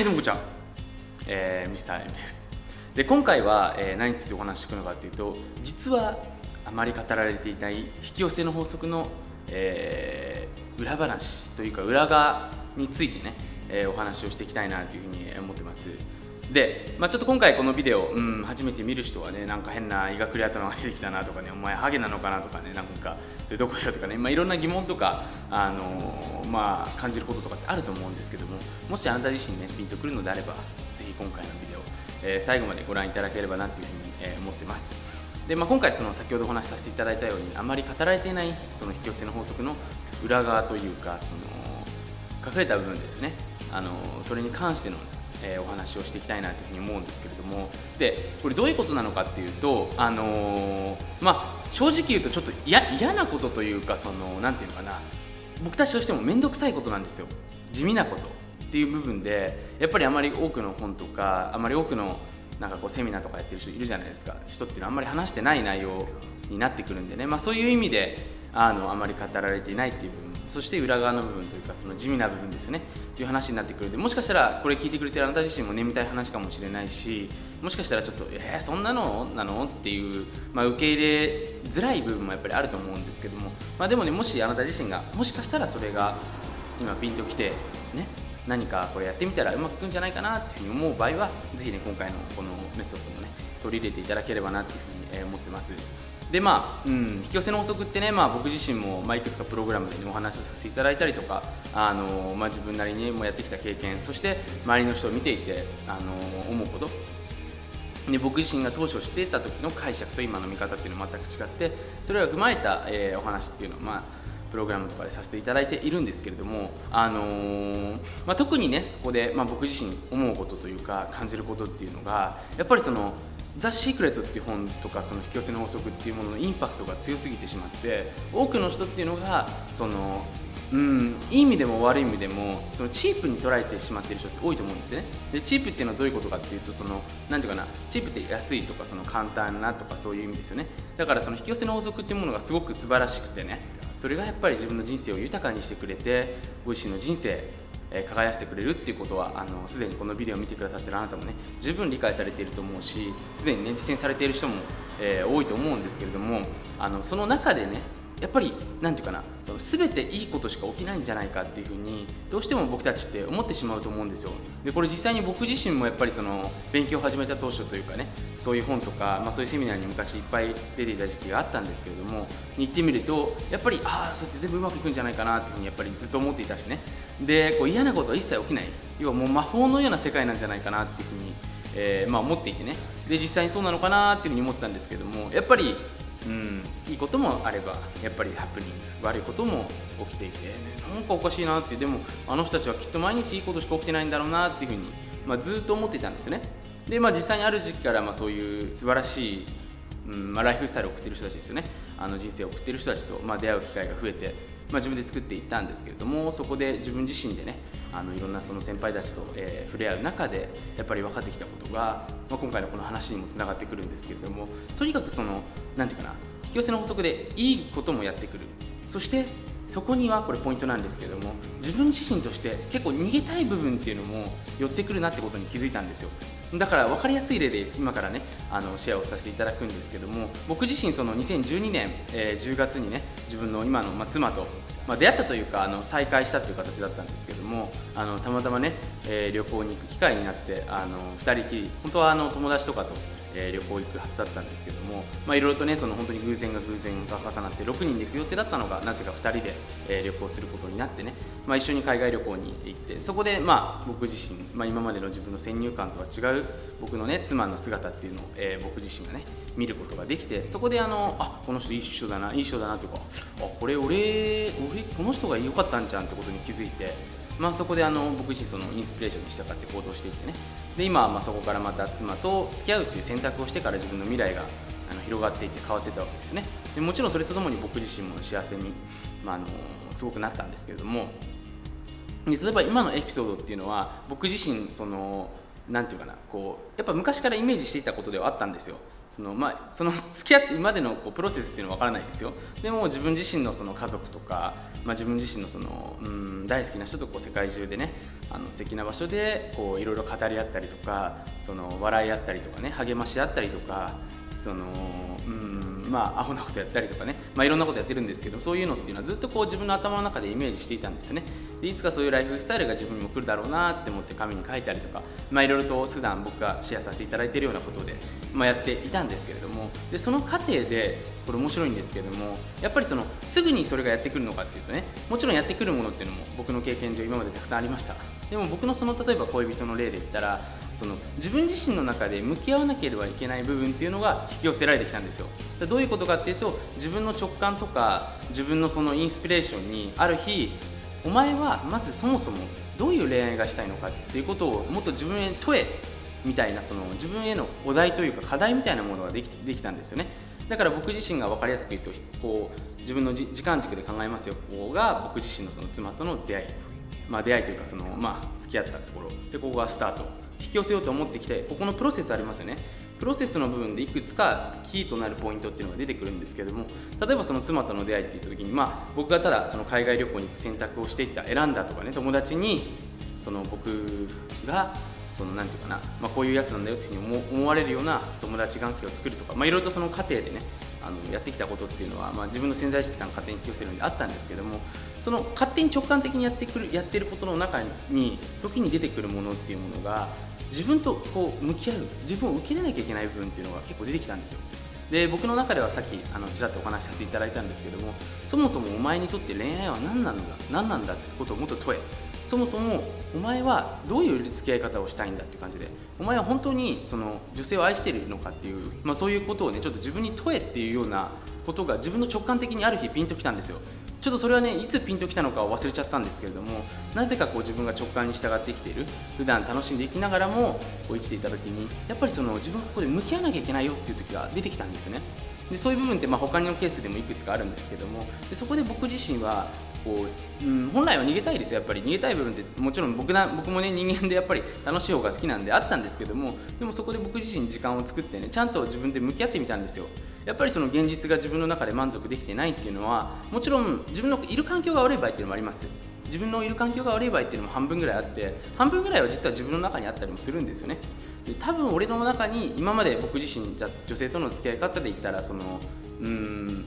はいどうもこんにちは、えー、ミスター M ですで今回は、えー、何についてお話ししていくのかというと実はあまり語られていない引き寄せの法則の、えー、裏話というか裏側についてね、えー、お話をしていきたいなというふうに思ってます。で、まあ、ちょっと今回このビデオ、うん、初めて見る人はねなんか変な医学レ頭が出てきたなとかねお前ハゲなのかなとかねなんかそれどこだよとかね、まあ、いろんな疑問とか、あのー、まあ、感じることとかってあると思うんですけどももしあなた自身ねピンとくるのであればぜひ今回のビデオ、えー、最後までご覧いただければなというふうに、えー、思ってます。で、まあ、今回その先ほどお話しさせていただいたようにあまり語られていないその引き寄せの法則の裏側というかその隠れた部分ですね。あのそれに関してのえー、お話をしていきたいなというふうに思うんですけれども。でこれどういうことなのかっていうと、あのー、まあ、正直言うとちょっと嫌なことというかそのなんていうのかな。僕たちとしても面倒くさいことなんですよ。地味なことっていう部分で。やっぱりあまり多くの本とかあまり多くのなんかこうセミナーとかやってる人いるじゃないですか。人っていうのはあんまり話してない内容になってくるんでね、まあ、そういう意味であのあまり語られていないっていう部分そして裏側の部分というかその地味な部分ですよね。という話になってくるでもしかしたらこれ聞いてくれてるあなた自身も眠たい話かもしれないしもしかしたらちょっとえー、そんなのなの？っていう、まあ、受け入れづらい部分もやっぱりあると思うんですけども、まあ、でもねもしあなた自身がもしかしたらそれが今ピンときてね何かこれやってみたらうまくいくんじゃないかなっていうふうに思う場合はぜひね今回のこのメソッドもね取り入れていただければなっていうふうに思ってます。でまあ、うん、引き寄せの法則ってね、まあ、僕自身も、まあ、いくつかプログラムで、ね、お話をさせていただいたりとかあの、まあ、自分なりにもやってきた経験そして周りの人を見ていてあの思うこと。で僕自身が当初していた時の解釈と今の見方っていうのは全く違ってそれを踏まえた、えー、お話っていうのは、まあ、プログラムとかでさせていただいているんですけれども、あのー、まあ、特にねそこで、まあ、僕自身思うことというか感じることっていうのがやっぱりそのザ・シークレットっていう本とかその引き寄せの法則っていうもののインパクトが強すぎてしまって多くの人っていうのがそのうん、いい意味でも悪い意味でもそのチープに捉えてしまっている人って多いと思うんですね。でチープっていうのはどういうことかっていうとそのなんていうかなチープって安いとかその簡単なとかそういう意味ですよね。だからその引き寄せの法則っていうものがすごく素晴らしくてねそれがやっぱり自分の人生を豊かにしてくれてご自身の人生え輝かせてくれるっていうことはあのすでにこのビデオを見てくださってるあなたもね十分理解されていると思うしすでにね実践されている人も、え、多いと思うんですけれどもあのその中でねやっぱり何て言うかなその全ていいことしか起きないんじゃないかっていうふうにどうしても僕たちって思ってしまうと思うんですよ。でこれ実際に僕自身もやっぱりその勉強を始めた当初というかねそういう本とか、まあ、そういうセミナーに昔いっぱい出ていた時期があったんですけれどもに行ってみるとやっぱりああそうやって全部うまくいくんじゃないかなっていうふうにやっぱりずっと思っていたしね。でこう嫌なことは一切起きない。要はもう魔法のような世界なんじゃないかなっていうふうに、えー、まあ、思っていてね。で実際にそうなのかなっていうふうに思ってたんですけどもやっぱりうん、いいこともあればやっぱりハプニング悪いことも起きていて、なんかおかしいなってでもあの人たちはきっと毎日いいことしか起きてないんだろうなっていうふうに、まあ、ずっと思っていたんですよね。で、まあ、実際にある時期からまあそういう素晴らしい、うんまあ、ライフスタイルを送ってる人たちですよね。あの人生を送ってる人たちと、まあ、出会う機会が増えて、まあ、自分で作っていったんですけれどもそこで自分自身でねあのいろんなその先輩たちと、えー、触れ合う中でやっぱり分かってきたことが、まあ、今回のこの話にもつながってくるんですけれどもとにかくその何て言うかな引き寄せの法則でいいこともやってくる。そしてそこにはこれポイントなんですけども自分自身として結構逃げたい部分っていうのも寄ってくるなってことに気づいたんですよ。だから分かりやすい例で今からねあのシェアをさせていただくんですけども僕自身その2012年、えー、10月にね自分の今の、ま、妻とま、出会ったというかあの再会したという形だったんですけどもあのたまたまね、えー、旅行に行く機会になってあの2人きり本当はあの友達とかと、え、旅行行くはずだったんですけどもいろいろとねその本当に偶然が偶然が重なって6人で行く予定だったのがなぜか2人で、え、旅行することになってね、まあ、一緒に海外旅行に行ってそこで、まあ、僕自身、まあ、今までの自分の先入観とは違う僕のね妻の姿っていうのを、えー、僕自身がね見ることができてそこであのあこの人いい人だないい人だなとかあこれ俺俺この人が良かったんじゃんってことに気づいて、まあ、そこであの僕自身そのインスピレーションに従って行動していってね。で今はまそこからまた妻と付き合うっていう選択をしてから自分の未来があの広がっていって変わっていったわけですよね。でもちろんそれとともに僕自身も幸せに、まあ、あのすごくなったんですけれども。で例えば今のエピソードっていうのは僕自身その何て言うかなこうやっぱ昔からイメージしていたことではあったんですよ。そのまあ、その付き合って今までのこうプロセスっていうのは分からないですよ。でも自分自身のその家族とか、まあ、自分自身のその、うん、大好きな人とこう世界中でねあの素敵な場所でこういろいろ語り合ったりとかその笑い合ったりとかね励まし合ったりとかそのうんまあアホなことやったりとかね、まあ、いろんなことやってるんですけどそういうのっていうのはずっとこう自分の頭の中でイメージしていたんですよね。でいつかそういうライフスタイルが自分にも来るだろうなって思って紙に書いたりとか、まあ、いろいろと普段僕がシェアさせていただいてるようなことで、まあ、やっていたんですけれども。でその過程でこれ面白いんですけれどもやっぱりそのすぐにそれがやってくるのかっていうとねもちろんやってくるものっていうのも僕の経験上今までたくさんありました。でも僕のその例えば恋人の例で言ったらその自分自身の中で向き合わなければいけない部分っていうのが引き寄せられてきたんですよ。どういうことかっていうと自分の直感とか自分のそのインスピレーションにある日お前はまずそもそもどういう恋愛がしたいのかっていうことをもっと自分へ問えみたいなその自分へのお題というか課題みたいなものができできたんですよね。だから僕自身が分かりやすく言うとこう自分の時間軸で考えますよ。ここが僕自身のその妻との出会い。まあ、出会いというかその、まあ、付き合ったところ。でここがスタート。引き寄せようと思ってきてここのプロセスありますよね。プロセスの部分でいくつかキーとなるポイントっていうのが出てくるんですけども例えばその妻との出会いって言った時に、まあ、僕がただその海外旅行に行く選択をしていった選んだとかね友達にその僕がそのなんていうかな、まあ、こういうやつなんだよっていうふうに思われるような友達関係を作るとか、まあ、いろいろとその過程でねあのやってきたことっていうのは、まあ、自分の潜在意識さん勝手に引き寄せるんであったんですけどもその勝手に直感的にやってくるやってることの中に時に出てくるものっていうものが自分とこう向き合う自分を受け入れなきゃいけない部分っていうのが結構出てきたんですよ。で僕の中ではさっきあのちらっとお話しさせていただいたんですけどもそもそもお前にとって恋愛は何なんだ何なんだってことをもっと問え。そもそもお前はどういう付き合い方をしたいんだっていう感じでお前は本当にその女性を愛しているのかっていう、まあ、そういうことをねちょっと自分に問えっていうようなことが自分の直感的にある日ピンときたんですよ。ちょっとそれはねいつピンときたのかを忘れちゃったんですけれどもなぜかこう自分が直感に従って生きている。普段楽しんで生きながらもこう生きていた時にやっぱりその自分がここで向き合わなきゃいけないよっていう時が出てきたんですよね。でそういう部分ってまあ他のケースでもいくつかあるんですけどもでそこで僕自身はこう、うん、本来は逃げたいですよ。やっぱり逃げたい部分ってもちろん僕な僕もね人間でやっぱり楽しい方が好きなんであったんですけどもでもそこで僕自身時間を作ってねちゃんと自分で向き合ってみたんですよ。やっぱりその現実が自分の中で満足できてないっていうのはもちろん自分のいる環境が悪い場合っていうのもあります。自分のいる環境が悪い場合っていうのも半分ぐらいあって半分ぐらいは実は自分の中にあったりもするんですよね。で多分俺の中に今まで僕自身じゃ女性との付き合い方で言ったらそのうん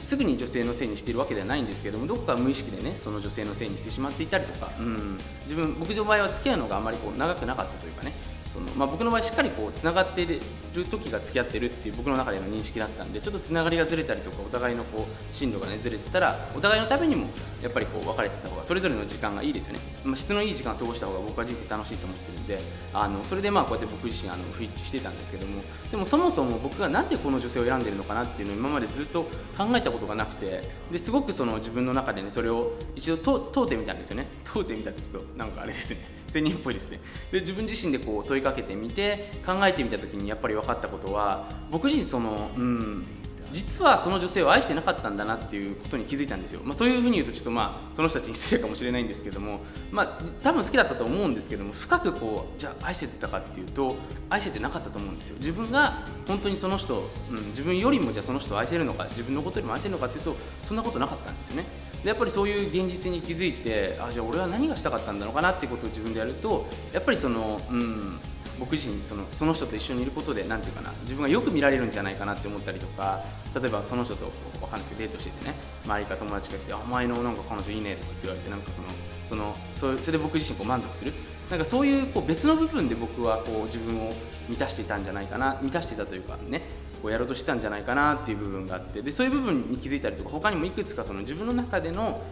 すぐに女性のせいにしているわけではないんですけどもどこか無意識でねその女性のせいにしてしまっていたりとか、うん、自分僕の場合は付き合うのがあまりこう長くなかったというかね。その、まあ、僕の場合しっかりこうつながっている時が付き合ってるっていう僕の中での認識だったんでちょっとつながりがずれたりとかお互いのこう進路がねずれてたらお互いのためにもやっぱりこう別れてた方がそれぞれの時間がいいですよね、まあ、質のいい時間を過ごした方が僕は人生楽しいと思ってるんであのそれでまあこうやって僕自身あの不一致してたんですけどもでもそもそも僕が何でこの女性を選んでるのかなっていうのを今までずっと考えたことがなくてですごくその自分の中でねそれを一度問うてみたんですよね。問うてみたってちょっとなんかあれですね。仙人っぽいですね。で自分自身でこう問いかけてみて考えてみた時にやっぱり分かったことは僕自身そのうん実はその女性を愛してなかったんだなっていうことに気づいたんですよ、まあ、そういうふうに言うとちょっとまあその人たちに失礼かもしれないんですけども、まあ、多分好きだったと思うんですけども深くこうじゃあ愛してたかっていうと愛しててなかったと思うんですよ。自分が本当にその人、うん、自分よりもじゃあその人を愛せるのか自分のことよりも愛せるのかっていうとそんなことなかったんですよね。でやっぱりそういう現実に気づいてあじゃあ俺は何がしたかったんだろうかなってことを自分でやるとやっぱりそのうん僕自身そのその人と一緒にいることで何て言うかな自分がよく見られるんじゃないかなって思ったりとか例えばその人と分かんないですけどデートしててね周りから友達が来て「お前のなんか彼女いいね」とかって言われてなんかそのそのそそれで僕自身こう満足する。なんかそういうこう別の部分で僕はこう自分を満たしていたんじゃないかな満たしていたというかねこうやろうとしてたんじゃないかなっていう部分があってでそういう部分に気づいたりとか他にもいくつかその自分の中での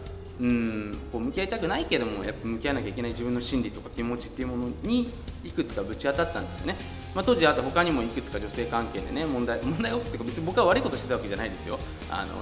うんこう向き合いたくないけどもやっぱ向き合わなきゃいけない自分の心理とか気持ちっていうものにいくつかぶち当たったんですよね、まあ、当時あと他にもいくつか女性関係でね問題問題が起きてか別に僕は悪いことしてたわけじゃないですよ。あの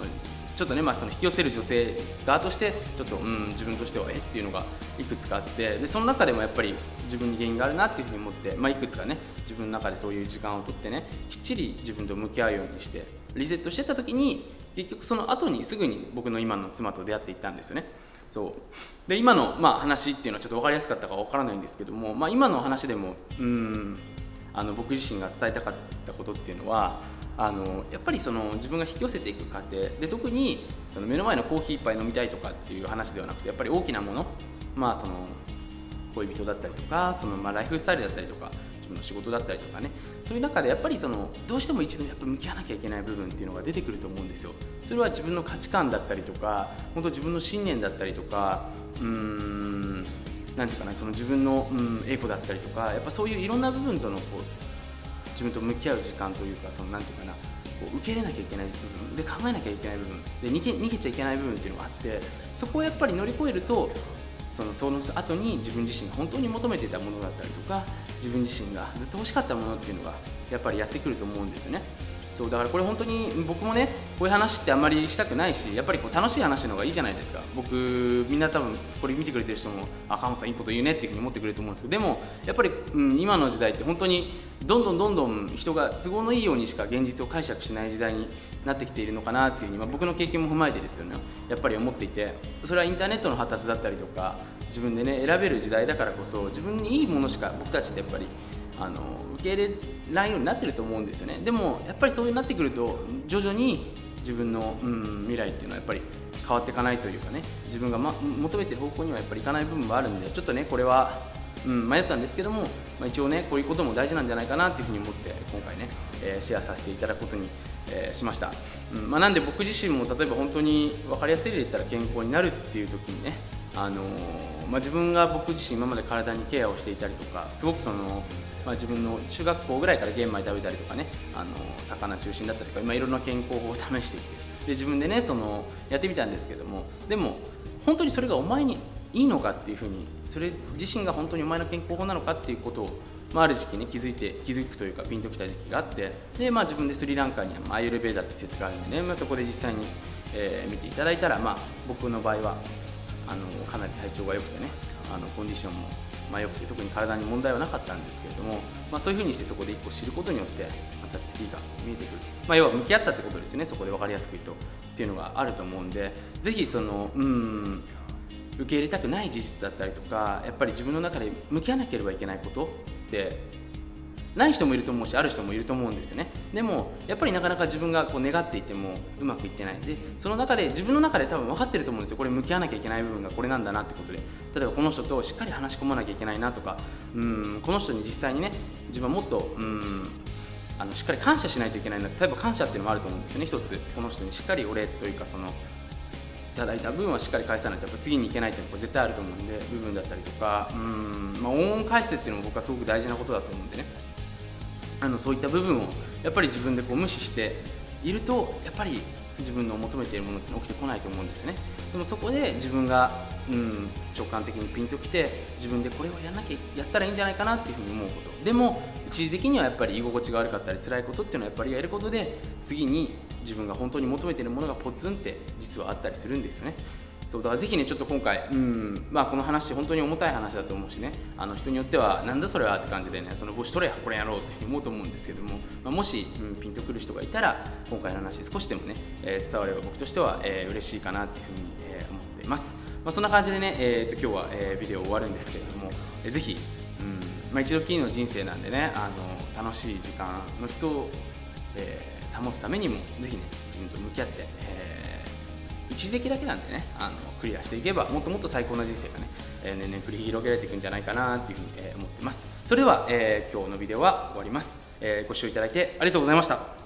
ちょっとね、まあ、その引き寄せる女性側としてちょっと、うん、自分としてはえ？っていうのがいくつかあってでその中でもやっぱり自分に原因があるなっていうふうに思って、まあ、いくつかね自分の中でそういう時間をとってねきっちり自分と向き合うようにしてリセットしてた時に結局その後にすぐに僕の今の妻と出会っていったんですよね。そうで今の、まあ、話っていうのはちょっと分かりやすかったか分からないんですけども、まあ、今の話でもうんあの僕自身が伝えたかったことっていうのはあのやっぱりその自分が引き寄せていく過程。で特にその目の前のコーヒー一杯飲みたいとかっていう話ではなくてやっぱり大きなものまあその恋人だったりとかそのまあライフスタイルだったりとか自分の仕事だったりとかね。そういう中でやっぱりそのどうしても一度やっぱ向き合わなきゃいけない部分っていうのが出てくると思うんですよ。それは自分の価値観だったりとか本当自分の信念だったりとかうーんなんていうかなその自分の、うん、エゴだったりとかやっぱそういういろんな部分とのこう自分と向き合う時間というかそのなんていうかなこう受け入れなきゃいけない部分で考えなきゃいけない部分で逃げ逃げちゃいけない部分っていうのがあってそこをやっぱり乗り越えるとそのその後に自分自身が本当に求めていたものだったりとか自分自身がずっと欲しかったものっていうのがやっぱりやってくると思うんですよね。そうだからこれ本当に僕もねこういう話ってあんまりしたくないしやっぱりこう楽しい話の方がいいじゃないですか。僕みんな多分これ見てくれてる人もあ川本さんいいこと言うねっていうふうに思ってくれると思うんですけどでもやっぱり、うん、今の時代って本当にどんどんどんどん人が都合のいいようにしか現実を解釈しない時代になってきているのかなっていうふうに、まあ、僕の経験も踏まえてですよね。やっぱり思っていてそれはインターネットの発達だったりとか自分でね選べる時代だからこそ自分にいいものしか僕たちってやっぱりあの受け入れないようになってると思うんですよね。でもやっぱりそういうになってくると徐々に自分の、うん、未来っていうのはやっぱり変わっていかないというかね。自分が、ま、求めてる方向にはやっぱりいかない部分もあるんでちょっとねこれは、うん、迷ったんですけども、まあ、一応ねこういうことも大事なんじゃないかなっていうふうに思って今回ね、えー、シェアさせていただくことに、え、しました、うんまあ、なんで僕自身も例えば本当に分かりやすい例で言ったら健康になるっていう時にねあの、まあ、自分が僕自身今まで体にケアをしていたりとかすごくそのまあ、自分の中学校ぐらいから玄米食べたりとかねあの魚中心だったりとか今いろんな健康法を試してきてで自分でねそのやってみたんですけどもでも本当にそれがお前にいいのかっていうふうにそれ自身が本当にお前の健康法なのかっていうことを、まあ、ある時期ね気づいて気づくというかピンときた時期があってで、まあ、自分でスリランカにアイルベーダーって施設があるんでね、まあ、そこで実際に、えー、見ていただいたら、まあ、僕の場合はあのかなり体調が良くてねあのコンディションもまあ、よくて特に体に問題はなかったんですけれども、まあ、そういうふうにしてそこで一個知ることによってまた月が見えてくる、まあ、要は向き合ったってことですよねそこで分かりやすく言うとっていうのがあると思うんでぜひそのうん受け入れたくない事実だったりとかやっぱり自分の中で向き合わなければいけないことってない人もいると思うしある人もいると思うんですよね。でもやっぱりなかなか自分がこう願っていてもうまくいってない。でその中で自分の中で多分分かってると思うんですよ。これ向き合わなきゃいけない部分がこれなんだなってことで。例えばこの人としっかり話し込まなきゃいけないなとか。うんこの人に実際にね自分はもっとうんあのしっかり感謝しないといけないな例えば感謝っていうのもあると思うんですよね一つ。この人にしっかりお礼というかそのいただいた分はしっかり返さないと。やっぱ次に行けないっていうのは絶対あると思うんで部分だったりとか。うん、まあ、恩返すっていうのも僕はすごく大事なことだと思うんでね。あのそういった部分をやっぱり自分でこう無視しているとやっぱり自分の求めているものって起きてこないと思うんですね。でもそこで自分が、うん、直感的にピンときて自分でこれをやんなきゃやったらいいんじゃないかなっていうふうに思うこと。でも一時的にはやっぱり居心地が悪かったり辛いことっていうのはやっぱりやることで次に自分が本当に求めているものがポツンって実はあったりするんですよね。そうだからぜひねちょっと今回、うんまあ、この話本当に重たい話だと思うしねあの人によってはなんだそれはって感じでねその帽子取れやこれやろうって思うと思うんですけども、まあ、もし、うん、ピンとくる人がいたら今回の話少しでもね、えー、伝われば僕としては、えー、嬉しいかなっていうふうに、えー、思っています、まあ、そんな感じでね、えーと、今日は、えー、ビデオ終わるんですけれども、えー、ぜひ、うんまあ、一度きりの人生なんでねあの楽しい時間の質を、えー、保つためにもぜひね自分と向き合って、えー一時だけなんでねあのクリアしていけばもっともっと最高な人生がね、え、年々繰り広げられていくんじゃないかなっていうふうに、え、思ってます。それでは、えー、今日のビデオは終わります、え、ご視聴いただいてありがとうございました。